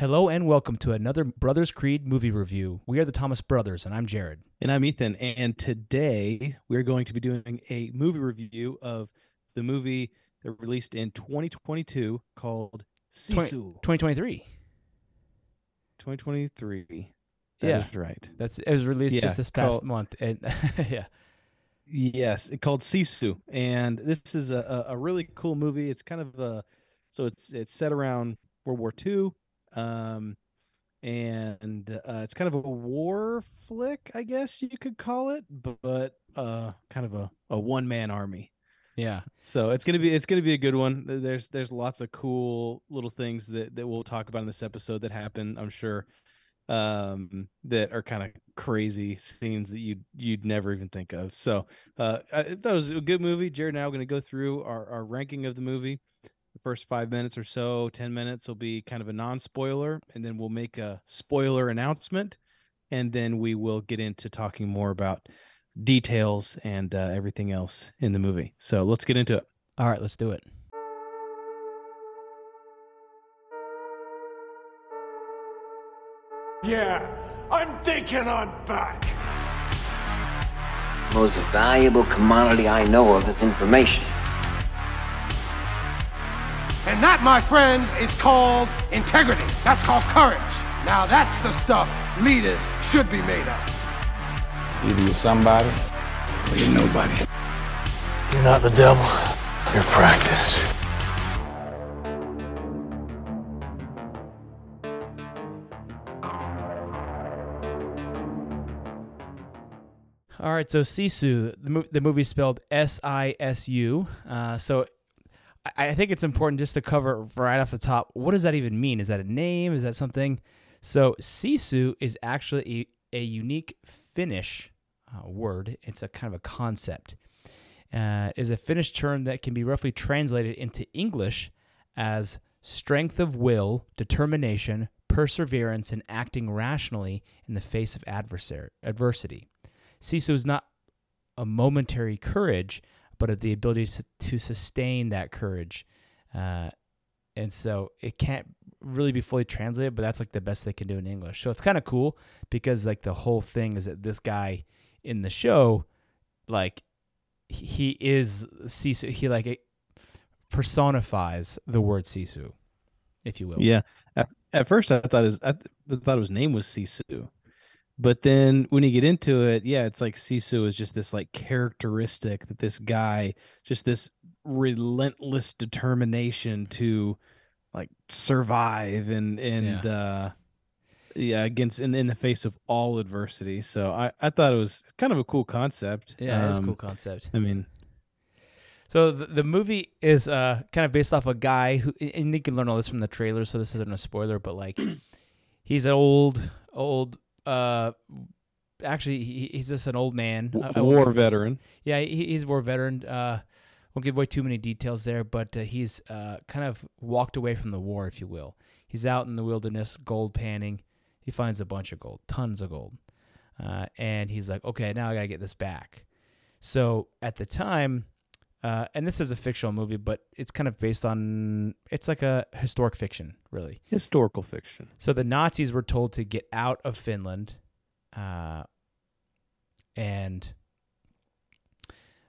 Hello and welcome to another Brothers Creed movie review. We are the Thomas Brothers, and I'm Jared. And I'm Ethan. And today we're going to be doing a movie review of the movie that released in 2022 called Sisu. 2023. 2023. That Yeah. is right. That's it was released Yeah, just this past called- month, and yeah, Yes, it called Sisu, and this is a, a, a really cool movie. It's kind of a so it's it's set around World War II, um, and uh, it's kind of a war flick, I guess you could call it, but uh, kind of a, a one man army. yeah, So it's gonna be it's gonna be a good one. There's there's lots of cool little things that that we'll talk about in this episode that happen. I'm sure um that are kind of crazy scenes that you'd you'd never even think of. So uh I thought it was a good movie. Jared and I are gonna go through our, our ranking of the movie. The first five minutes or so, ten minutes will be kind of a non-spoiler, and then we'll make a spoiler announcement, and then we will get into talking more about details and uh, everything else in the movie. So let's get into it. all right, let's do it. Yeah, I'm thinking I'm back. most valuable commodity I know of is information. And that, my friends, is called integrity. That's called courage. Now that's the stuff leaders should be made of. Either you're somebody or you're nobody. You're not the devil. You're practice. All right, so Sisu, the, mo- the movie spelled S I S U. Uh, so I, think it's important just to cover right off the top. What does that even mean? Is that a name? Is that something? So Sisu is actually a, a unique Finnish uh, word. It's a kind of a concept. Uh, is a Finnish term that can be roughly translated into English as strength of will, determination, perseverance, and acting rationally in the face of adversar- adversity. Sisu is not a momentary courage, but the ability to, to sustain that courage. Uh, and so it can't really be fully translated, but that's like the best they can do in English. So it's kind of cool because like the whole thing is that this guy in the show, like he- is Sisu. He like personifies the word Sisu, if you will. Yeah. At, at first, I thought his I th- thought his name was Sisu, but then when you get into it, yeah, it's like Sisu is just this like characteristic that this guy, just this relentless determination to like survive and and uh yeah against in in the face of all adversity. So I I thought it was kind of a cool concept. Yeah, it's a cool Um, concept. I mean, So the, the movie is uh kind of based off a guy who, and you can learn all this from the trailer, so this isn't a spoiler, but like he's an old, old, uh, actually he, he's just an old man, I- I war give- veteran. Yeah, he, he's a war veteran. Uh, won't give away too many details there, but uh, he's uh kind of walked away from the war, if you will. He's out in the wilderness, gold panning. He finds a bunch of gold, tons of gold, uh, and he's like, okay, now I gotta get this back. So at the time, uh, and this is a fictional movie, but it's kind of based on it's like a historic fiction, really. Historical fiction. So the Nazis were told to get out of Finland, uh, and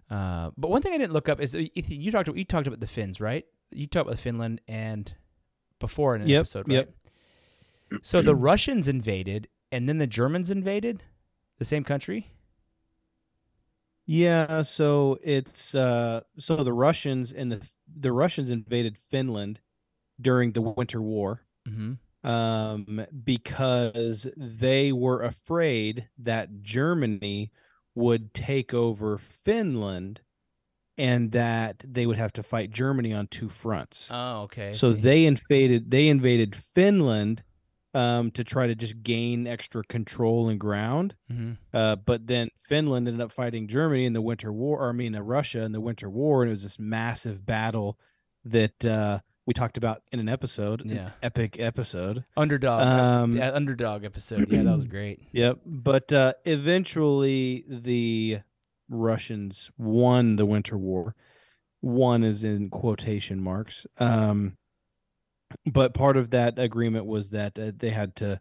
uh, but one thing I didn't look up is uh, you talked you talked about the Finns, right? You talked about Finland and before in an Yep, episode, right? yep. So the Russians invaded, and then the Germans invaded the same country. Yeah, so it's uh so the Russians and the the Russians invaded Finland during the Winter War Mm-hmm. um because they were afraid that Germany would take over Finland and that they would have to fight Germany on two fronts. Oh, okay. So they invaded they invaded Finland um to try to just gain extra control and ground. Mhm. Uh, but then Finland ended up fighting Germany in the Winter War, or I mean, uh, Russia in the Winter War, and it was this massive battle that uh, we talked about in an episode, an Yeah. epic episode. underdog, uh, Um, yeah, underdog episode. Yeah, that was great. Yep. But uh, eventually, the Russians won the Winter War. One is in quotation marks. Um, but part of that agreement was that uh, they had to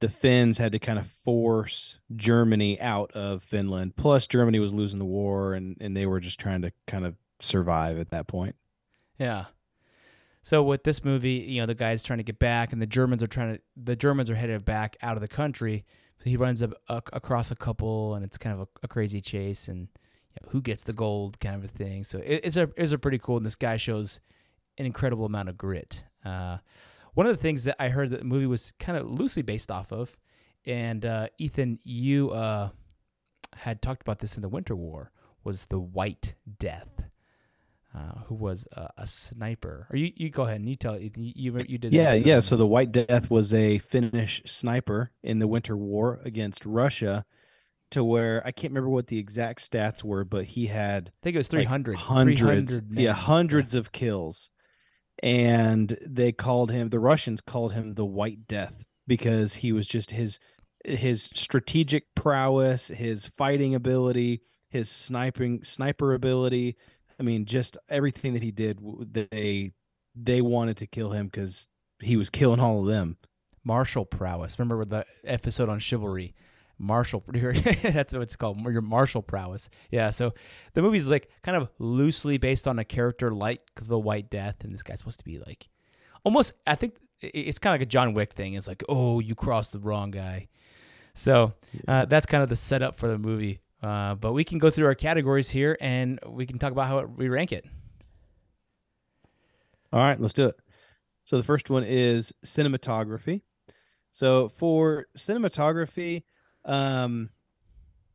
the Finns had to kind of force Germany out of Finland. Plus, Germany was losing the war, and and they were just trying to kind of survive at that point. Yeah. So with this movie, you know, the guy's trying to get back, and the Germans are trying to. The Germans are headed back out of the country. So he runs up, uh, across a couple, and it's kind of a, a crazy chase, and you know, who gets the gold, kind of a thing. So it, it's a it's a pretty cool. And this guy shows an incredible amount of grit. Uh, one of the things that I heard that the movie was kind of loosely based off of, and uh, Ethan, you uh, had talked about this in the Winter War, was the White Death. Uh, who was a, a, sniper? Or you, you go ahead and you tell you you, you did. Yeah, yeah. So the White Death was a Finnish sniper in the Winter War against Russia, to where I can't remember what the exact stats were, but he had I think it was 300, like hundreds, yeah, hundreds yeah. of kills and they called him the Russians called him the White Death because he was just his his strategic prowess, his fighting ability, his sniping sniper ability. I mean, just everything that he did. They they wanted to kill him because he was killing all of them. Martial prowess. Remember the episode on chivalry? Martial that's what it's called your martial prowess yeah so the movie's like kind of loosely based on a character like the white death and this guy's supposed to be like almost i think it's kind of like a john wick thing. It's like oh you crossed the wrong guy. So uh, that's kind of the setup for the movie. Uh, but we can go through our categories here and we can talk about how we rank it. All right let's do it. So the first one is cinematography. So for cinematography um,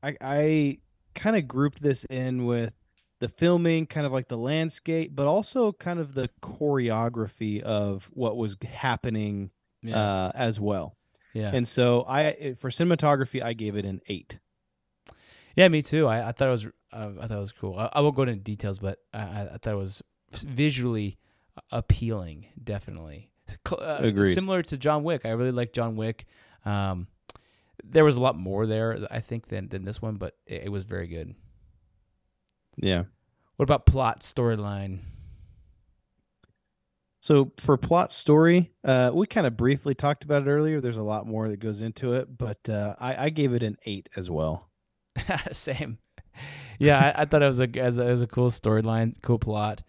I I kind of grouped this in with the filming, kind of like the landscape, but also kind of the choreography of what was happening yeah. uh, as well. Yeah. And so I for cinematography I gave it an eight. Yeah, me too. I, I thought it was uh, I thought it was cool. I, I won't go into details, but I, I thought it was visually appealing. Definitely. Uh, Agreed. Similar to John Wick, I really like John Wick. Um, there was a lot more there, I think, than than this one, but it, it was very good. Yeah. What about plot storyline? So for plot story, uh, we kind of briefly talked about it earlier. There's a lot more that goes into it, but uh, I, I gave it an eight as well. Same. Yeah, I, I, thought it was a as a, as a cool storyline, cool plot.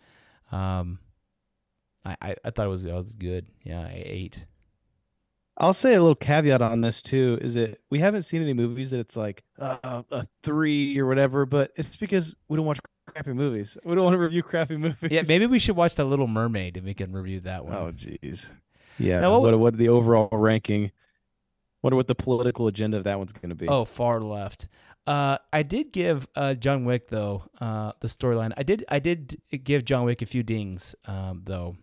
Um, I, I, I thought it was it was good. Yeah, eight. I'll say a little caveat on this too is that we haven't seen any movies that it's like uh, a three or whatever, but it's because we don't watch crappy movies. We don't want to review crappy movies. Yeah, maybe we should watch The Little Mermaid and we can review that one. Oh, jeez. Yeah. Now, what, what, what the overall ranking? Wonder what the political agenda of that one's going to be. Oh, far left. Uh, I did give uh, John Wick though uh, the storyline. I did I did give John Wick a few dings um, though.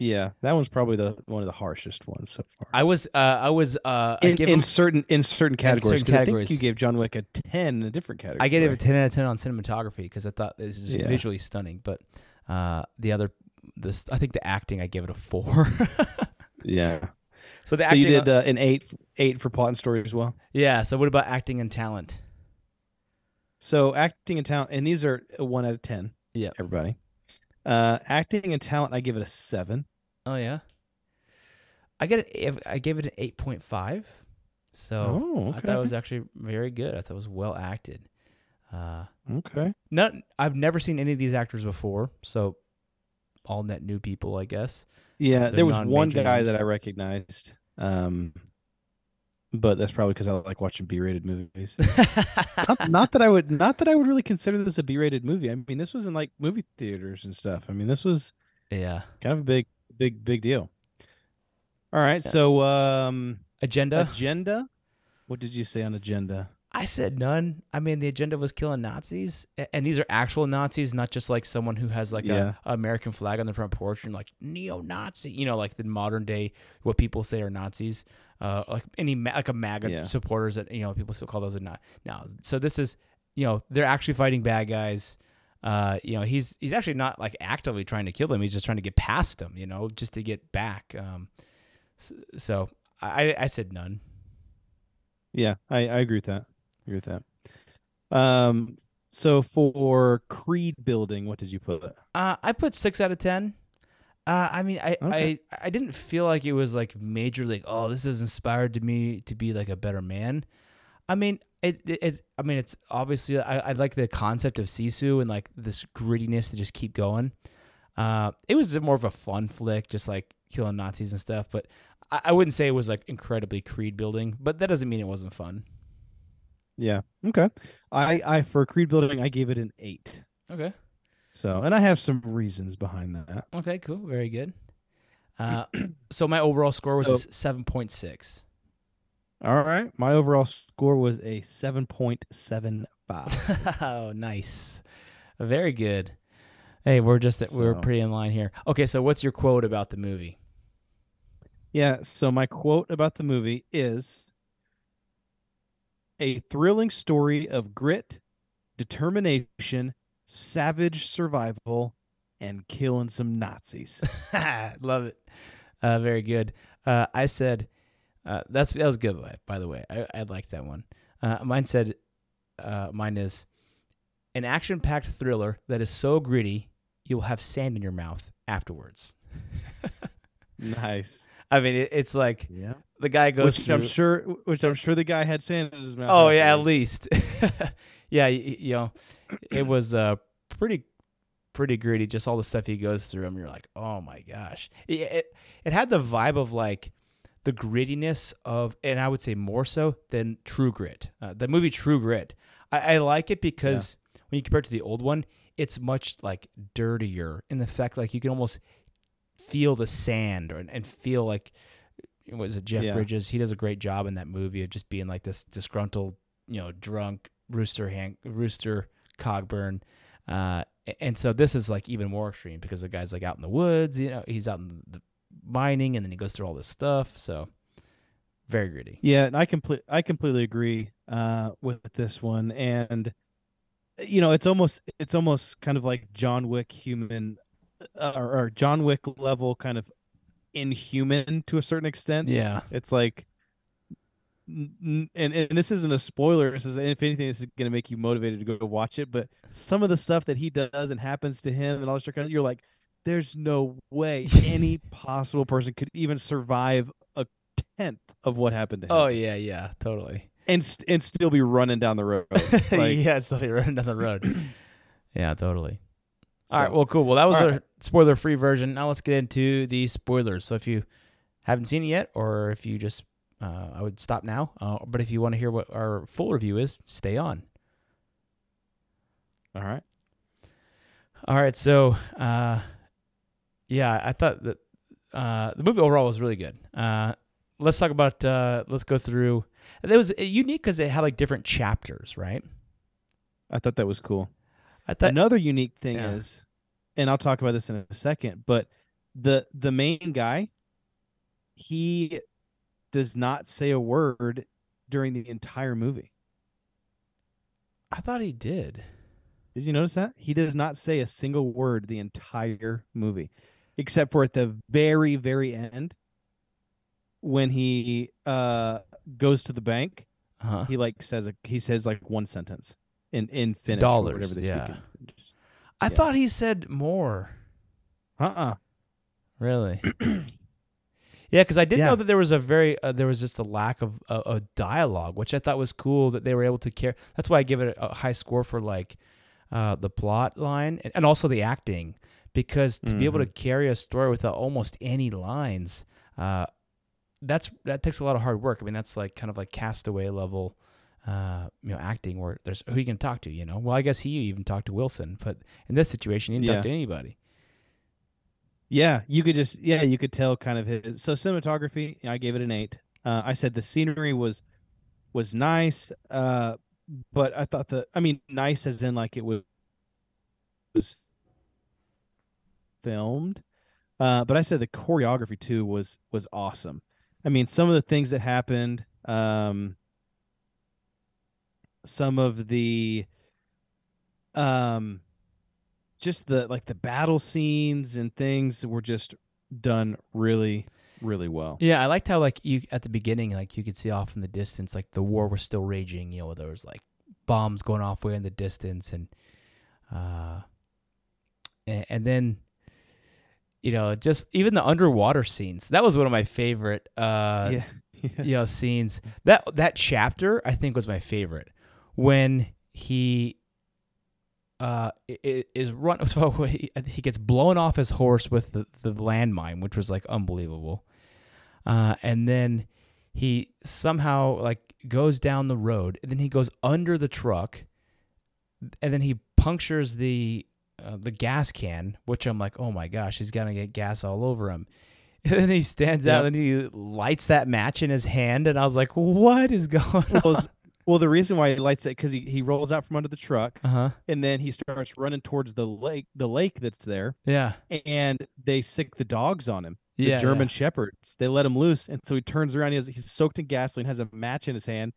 Yeah, that one's probably the one of the harshest ones so far. I was uh I was uh in, in him, certain in certain categories. In certain categories. I think you gave John Wick a ten in a different category. I gave it a ten out of ten on cinematography because I thought this is yeah. visually stunning. But uh the other this I think the acting I gave it a four. yeah. So the so you did uh, an eight eight for plot and story as well. Yeah. So what about acting and talent? So acting and talent, and these are one out of ten. Yeah. Everybody. Uh, acting and talent, I give it a seven. Oh yeah. I get it. I gave it an eight point five. So oh, okay. I thought it was actually very good. I thought it was well acted. Uh, okay. Not. I've never seen any of these actors before, so all net new people, I guess. Yeah, They're there was one guy names. that I recognized. Um, but that's probably because I like watching B-rated movies. not, not, that I would, not that I would really consider this a B-rated movie. I mean, this was in like movie theaters and stuff. I mean, this was yeah, kind of a big, big, big deal. All right, yeah. so um, agenda, agenda. What did you say on agenda? I said none. I mean, the agenda was killing Nazis, and these are actual Nazis, not just like someone who has like yeah. a, a, American flag on the front porch and like neo-Nazi, you know, like the modern day what people say are Nazis uh, like any like a MAGA yeah. supporters that you know people still call those a not now. So this is you know they're actually fighting bad guys. Uh, you know he's he's actually not like actively trying to kill them. He's just trying to get past them. You know, just to get back. Um, so, so I I said none. Yeah, I I agree with that. I agree with that. Um, so for Creed building, what did you put? Uh, I put six out of ten. Uh, I mean, I, Okay. I I didn't feel like it was like major like oh this has inspired to me to be like a better man. I mean it, it, it I mean it's obviously I, I like the concept of Sisu and like this grittiness to just keep going. Uh, it was more of a fun flick, just like killing Nazis and stuff. But I, I wouldn't say it was like incredibly creed building. But that doesn't mean it wasn't fun. Yeah. Okay. I I for Creed building I gave it an eight. Okay. So and I have some reasons behind that. Okay. Cool. Very good. Uh, so my overall score was So- seven point six. All right. My overall score was a seven point seven five. oh, nice. Very good. Hey, we're just we're pretty in line here. Okay, so what's your quote about the movie? yeah. So my quote about the movie is a thrilling story of grit, determination, savage survival, and killing some Nazis. Love it. Uh, very good. Uh, I said uh, that's that was good. By, by the way, I, I like that one. Uh, mine said, uh, mine is an action-packed thriller that is so gritty you will have sand in your mouth afterwards. nice. I mean, it, it's like Yeah. the guy goes Which through. I'm sure. Which I'm sure the guy had sand in his mouth. Oh yeah, at least. yeah, you, you know, it was uh pretty pretty gritty. Just all the stuff he goes through, and you're like, oh my gosh. It, it it had the vibe of like the grittiness of, and I would say more so than True Grit. Uh, the movie True Grit. I, I like it because when you compare it to the old one, it's much like dirtier in the fact like you can almost feel the sand or, and feel like was it Jeff Yeah. Bridges? He does a great job in that movie of just being like this disgruntled, you know, drunk rooster Hank rooster Cogburn. Uh, and so this is like even more extreme because the guy's like out in the woods, you know, he's out in the mining and then he goes through all this stuff. So very gritty. Yeah, and I complete I completely agree uh, with this one, and you know, it's almost it's almost kind of like John Wick human uh, or, or John Wick level kind of inhuman to a certain extent. Yeah. it's like. And, and this isn't a spoiler. This is, if anything, this is going to make you motivated to go watch it. But some of the stuff that he does and happens to him and all this kind of, you're like, there's no way any possible person could even survive a tenth of what happened to him Oh yeah, yeah, totally. and st- and still be running down the road. Like, yeah, it's definitely running down the road. yeah, totally. All right, well, cool. Well, that was a right. spoiler-free version. Now let's get into the spoilers. So if you haven't seen it yet, or if you just, uh, I would stop now. Uh, but if you want to hear what our full review is, stay on. all right. All right, so uh, yeah, I thought that uh, the movie overall was really good. Uh, let's talk about. Uh, let's go through. It was unique because it had like different chapters, right? I thought that was cool. I thought Another unique thing Yeah. is, and I'll talk about this in a second, but the the main guy, he does not say a word during the entire movie. I thought he did. Did you notice that? He does not say a single word the entire movie, except for at the very, very end when he uh goes to the bank. Uh-huh. He like says a, he says like one sentence in in Finnish Dollars, whatever they yeah. speak. in- I Yeah. thought he said more. Uh-uh. Really? yeah, because I did Yeah. know that there was a very uh, there was just a lack of uh, a dialogue, which I thought was cool that they were able to care. That's why I give it a, a high score for like uh, the plot line and, and also the acting, because to be able to carry a story without almost any lines, uh, that's that takes a lot of hard work. I mean, that's like kind of like castaway level. Uh, you know, acting where there's who you can talk to. You know, well, I guess he even talked to Wilson, but in this situation, he didn't Yeah. talk to anybody. Yeah, you could just yeah, you could tell kind of his so cinematography. I gave it an eight. Uh, I said the scenery was was nice, uh, but I thought the I mean nice as in like it was was filmed. Uh, but I said the choreography too was was awesome. I mean, some of the things that happened, um, some of the, um, just the like the battle scenes and things were just done really, really well. Yeah, I liked how like you at the beginning, like you could see off in the distance, like the war was still raging. You know, there was like bombs going off way in the distance, and uh, and, and then you know, just even the underwater scenes. That was one of my favorite. Uh, yeah. you know scenes that that chapter i think was my favorite when he uh is run so he, he gets blown off his horse with the, the landmine which was like unbelievable uh and then he somehow like goes down the road and then he goes under the truck and then he punctures the uh, the gas can which i'm like oh my gosh he's gonna get gas all over him. And then he stands out and he lights that match in his hand and i was like what is going on well, s- well, the reason why he lights it because he, he rolls out from under the truck uh-huh. and then he starts running towards the lake the lake that's there yeah. and they sick the dogs on him the Yeah, german yeah. shepherds. They let him loose and so he turns around he has, he's soaked in gasoline has a match in his hand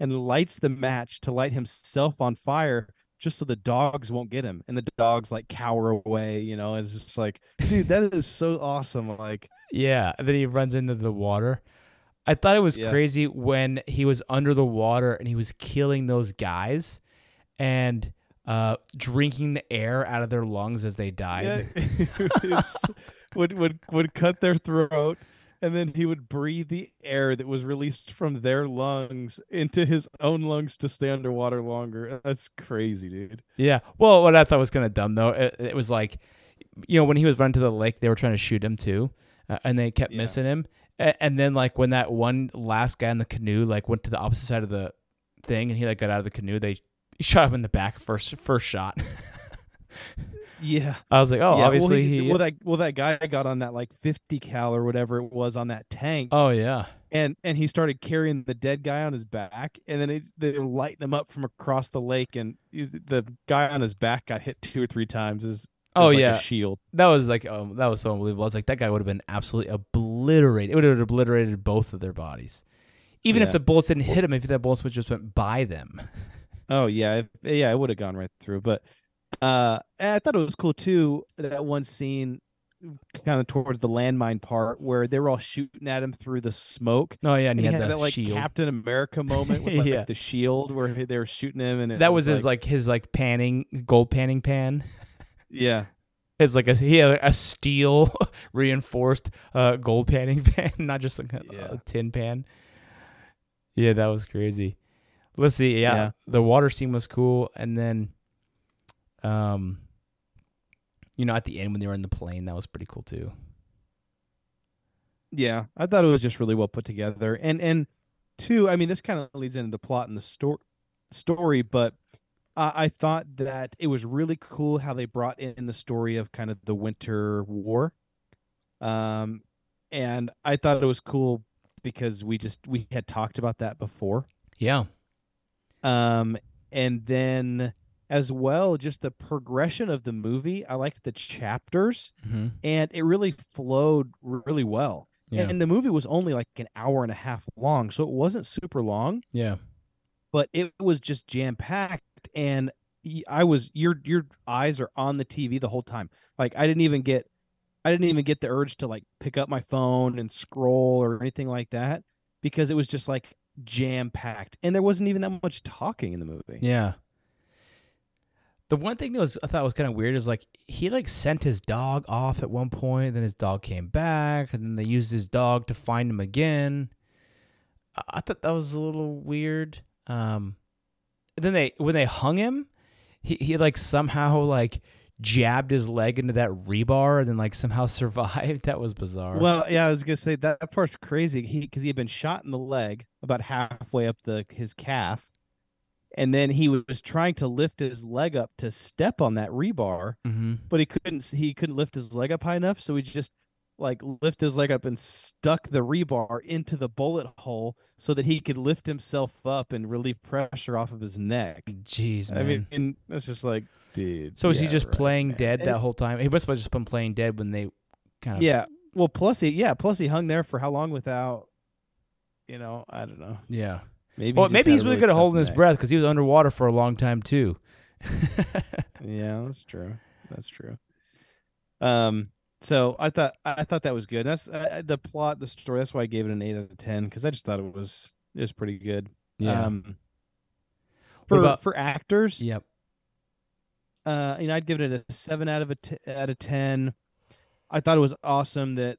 and lights the match to light himself on fire just so the dogs won't get him and the dogs like cower away you know it's just like dude that is so awesome like Yeah, and then he runs into the water. I thought it was Yeah. crazy when he was under the water and he was killing those guys and uh, drinking the air out of their lungs as they died. Yeah. would would would cut their throat and then he would breathe the air that was released from their lungs into his own lungs to stay underwater longer. That's crazy, dude. Yeah. Well, what I thought was kind of dumb though, it, it was like, you know, when he was running to the lake, they were trying to shoot him too, uh, and they kept Yeah. missing him. A- And then like when that one last guy in the canoe like went to the opposite side of the thing, and he like got out of the canoe, they shot him in the back first first shot. Yeah. I was like, oh, Yeah, obviously well, he. well that well that guy got on that like 50 cal or whatever it was on that tank oh yeah. and and he started carrying the dead guy on his back and then it, they were lighting him up from across the lake and the guy on his back got hit two or three times as Oh, like, a yeah. shield That was like um, that was so unbelievable. I was like, that guy would have been absolutely obliterated. It would have obliterated both of their bodies, even if the bullets didn't hit him. If the bullets would just went by them. Oh yeah, yeah, it would have gone right through. But uh, I thought it was cool too that one scene, kind of towards the landmine part, where they were all shooting at him through the smoke. Oh yeah, and And he had, had that like shield. Captain America moment with like, Yeah. the shield where they were shooting him, and it that was his like his like panning gold panning pan. yeah, It's like a he had a steel reinforced uh, gold panning pan, not just like a, Yeah. a tin pan. Yeah, that was crazy. Let's see. Yeah, Yeah. the water scene was cool, and then, um, you know, at the end when they were in the plane, that was pretty cool too. yeah. I thought it was just really well put together, and and two, I mean, this kind of leads into the plot and the story story, but. Uh, I thought that it was really cool how they brought in the story of kind of the Winter War, um, and I thought it was cool because we just we had talked about that before, Yeah, um, and then as well just the progression of the movie. I liked the chapters, mm-hmm. and it really flowed really well. yeah, And the movie was only like an hour and a half long, so it wasn't super long yeah, but it was just jam packed and i was your your eyes are on the TV the whole time. Like I didn't even get I didn't even get the urge to like pick up my phone and scroll or anything like that because it was just like jam packed and there wasn't even that much talking in the movie. yeah. The one thing that was I thought was kind of weird is like he like sent his dog off at one point, then his dog came back, and then they used his dog to find him again. I, thought that was a little weird. Um, then they when they hung him, he he like somehow like jabbed his leg into that rebar and then like somehow survived. That was bizarre. Well, yeah, I was gonna say that, that part's crazy. He because he had been shot in the leg about halfway up the his calf, and then he was trying to lift his leg up to step on that rebar, mm-hmm. but he couldn't he couldn't lift his leg up high enough so he just like lift his leg up and stuck the rebar into the bullet hole so that he could lift himself up and relieve pressure off of his neck Jeez, man. i mean and it's just like dude so was he just right, playing man. dead And- that whole time? He must have just been playing dead when they kind of yeah well plus he yeah plus he hung there for how long without you know i don't know yeah. Maybe Well, he maybe he's really good at holding his breath because he was underwater for a long time too. yeah that's true. That's true. Um so i thought i thought that was good. That's uh, the plot the story that's why i gave it an 8 out of 10 because i just thought it was it was pretty good. Um for about- for actors? Yep. uh you know i'd give it a 7 out of a t- out of 10 I thought it was awesome that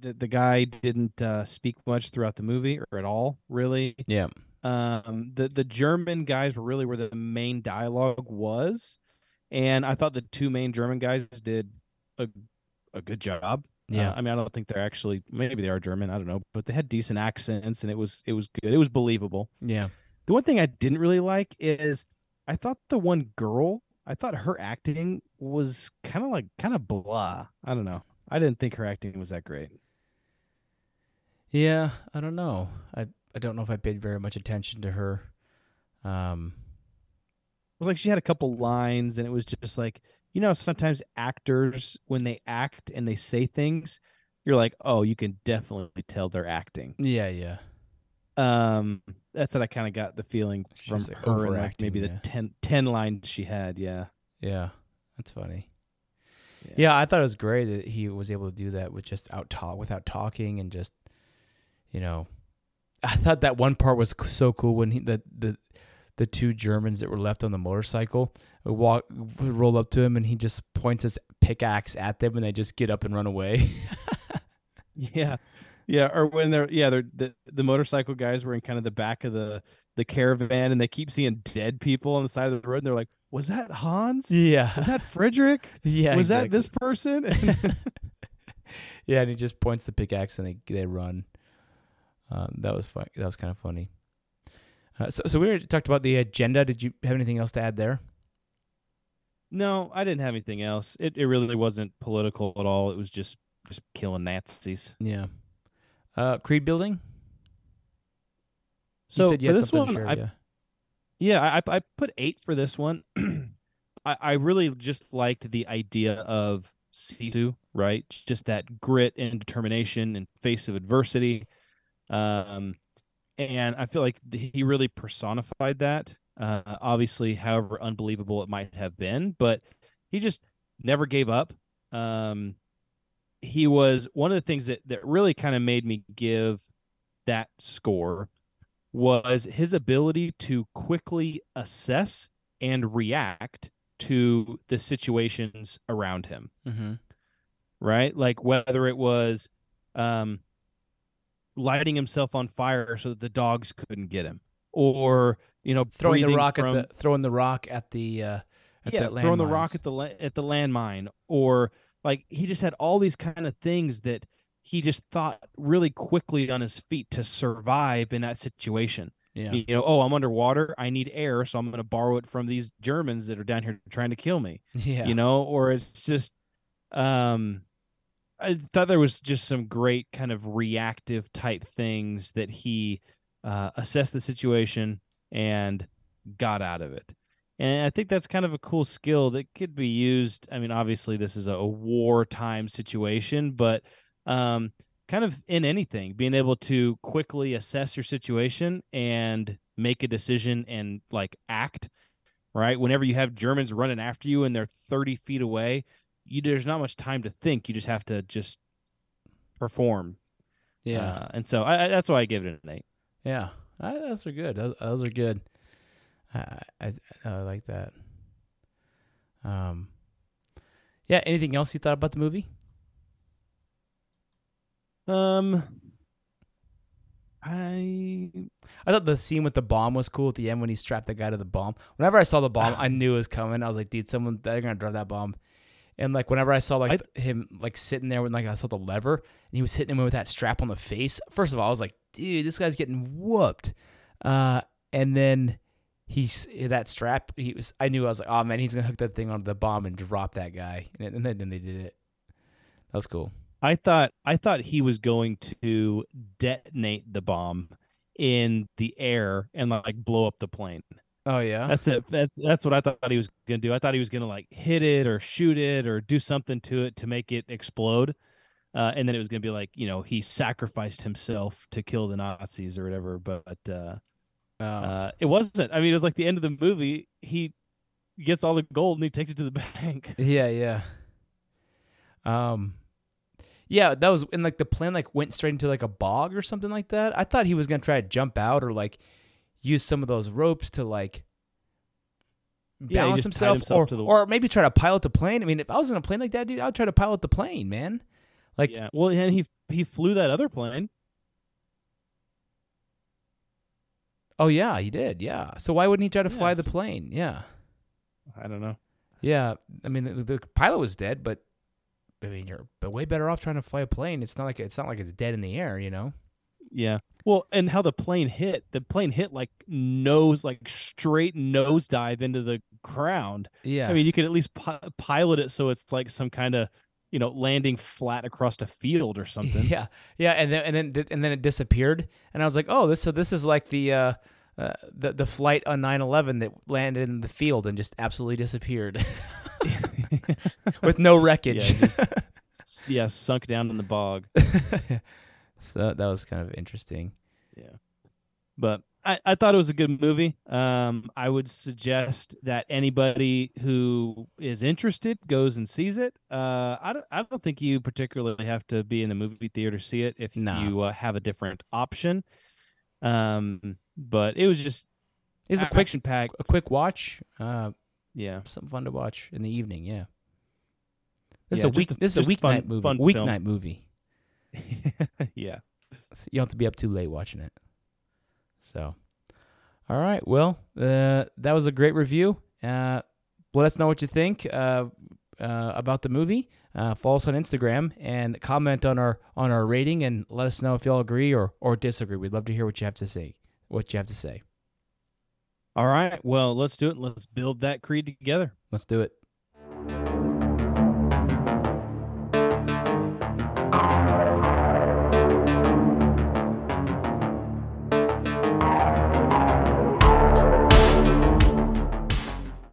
the the guy didn't uh, speak much throughout the movie or at all, really. Yeah. Um, the the German guys were really where the main dialogue was, and I thought the two main German guys did a a good job. Yeah. Uh, I mean, I don't think they're actually maybe they are German. I don't know, but they had decent accents, and it was it was good. It was believable. Yeah. The one thing I didn't really like is I thought the one girl, I thought her acting was kind of like kind of blah. I don't know. I didn't think her acting was that great. Yeah, I don't know. I I don't know if I paid very much attention to her. Um It was like she had a couple lines, and it was just like you know sometimes actors when they act and they say things, you're like, oh, you can definitely tell they're acting. yeah, yeah. Um, that's what I kind of got the feeling from like her and like maybe the yeah. 10, 10 lines she had. Yeah. Yeah. That's funny. Yeah. Yeah, I thought it was great that he was able to do that with just out talk without talking and just you know I thought that one part was so cool when he the the the two Germans that were left on the motorcycle would walk roll up to him and he just points his pickaxe at them and they just get up and run away. Yeah. Yeah, or when they're yeah, they're the, the motorcycle guys were in kind of the back of the the caravan and they keep seeing dead people on the side of the road and they're like, "Was that Hans? yeah. Was that Frederick? yeah. Was that this person?" yeah, and he just points the pickaxe and they they run. Um, that was fun. That was kind of funny. Uh, so, so we already talked about the agenda. Did you have anything else to add there? no, I didn't have anything else. It it really wasn't political at all. It was just just killing Nazis. Yeah. Uh, Creed building. So for this one, share. I, yeah. Yeah, I I put eight for this one. I I really just liked the idea of Sisu, right? Just that grit and determination in face of adversity. Um, and I feel like he really personified that. Uh, obviously, however unbelievable it might have been, but he just never gave up. Um, he was one of the things that that really kind of made me give that score was his ability to quickly assess and react to the situations around him Mm-hmm. right like whether it was um lighting himself on fire so that the dogs couldn't get him or you know Throwing the rock from, at the throwing the rock at the uh, at yeah, throwing the rock at the at the landmine, or like he just had all these kind of things that he just thought really quickly on his feet to survive in that situation. yeah. You know, oh, I'm underwater, I need air, so I'm going to borrow it from these Germans that are down here trying to kill me. yeah. You know, or it's just, um, I thought there was just some great kind of reactive type things that he uh, assessed the situation and got out of it. And I think that's kind of a cool skill that could be used. I mean, obviously, this is a, wartime situation, but um, kind of in anything, being able to quickly assess your situation and make a decision and like act, right? Whenever you have Germans running after you and they're 30 feet away, you there's not much time to think. You just have to just perform. yeah. Uh, and so I, I, that's why I give it an eight. Yeah, I, those are good. Those, those are good. I, I I like that. Um, yeah. Anything else you thought about the movie? Um, I I thought the scene with the bomb was cool at the end when he strapped the guy to the bomb. Whenever I saw the bomb, I knew it was coming. I was like, dude, someone they're gonna drop that bomb. And like whenever I saw like him like sitting there with like I saw the lever and he was hitting him with that strap on the face. First of all, I was like, dude, this guy's getting whooped. Uh, and then he's that strap. He was. I knew I was like, oh man, he's gonna hook that thing onto the bomb and drop that guy. And, and then, then they did it. That was cool. I thought I thought he was going to detonate the bomb in the air and like blow up the plane. Oh yeah. That's it. That's that's what I thought he was gonna do. I thought he was gonna like hit it or shoot it or do something to it to make it explode. Uh, and then it was gonna be like you know he sacrificed himself to kill the Nazis or whatever. But uh, Oh. uh, it wasn't. I mean, it was like the end of the movie. He gets all the gold and he takes it to the bank. Yeah, yeah. Um Yeah, that was and like the plane like went straight into like a bog or something like that. I thought he was gonna try to jump out or like use some of those ropes to like he balance himself, himself or, the- or maybe try to pilot the plane. I mean, if I was in a plane like that, dude, I'd try to pilot the plane, man. Like, yeah. Well, and he he flew that other plane. oh yeah, he did, yeah. So why wouldn't he try to fly the plane? Yeah, I don't know. yeah. I mean, the, the pilot was dead, but I mean, you're way better off trying to fly a plane. It's not like it's not like it's dead in the air, you know. Yeah. Well, and how the plane hit. The plane hit like nose, like straight nosedive into the ground. Yeah. I mean, you could at least pi- pilot it so it's like some kind of, you know, landing flat across a field or something. Yeah, yeah, and then and then and then it disappeared, and I was like, oh, this so this is like the uh, uh the the flight on 9-11 that landed in the field and just absolutely disappeared with no wreckage. Yeah, just- yeah, sunk down in the bog. So that was kind of interesting. Yeah. But I, I thought it was a good movie. Um, I would suggest that anybody who is interested goes and sees it. Uh, I don't, I don't think you particularly have to be in a movie theater to see it if No. you uh, have a different option. Um, but it was just It's a quick pack. a quick watch. Uh, Yeah. something fun to watch in the evening. Yeah. This Yeah, is a week. a- this is a a fun- movie. fun film. Weeknight movie. yeah. So you don't have to be up too late watching it. So, all right. Well, uh, that was a great review. Uh, let us know what you think uh, uh, about the movie. Uh, follow us on Instagram and comment on our on our rating, and let us know if y'all agree or or disagree. We'd love to hear what you have to say. What you have to say. All right. Well, let's do it. Let's build that creed together. Let's do it.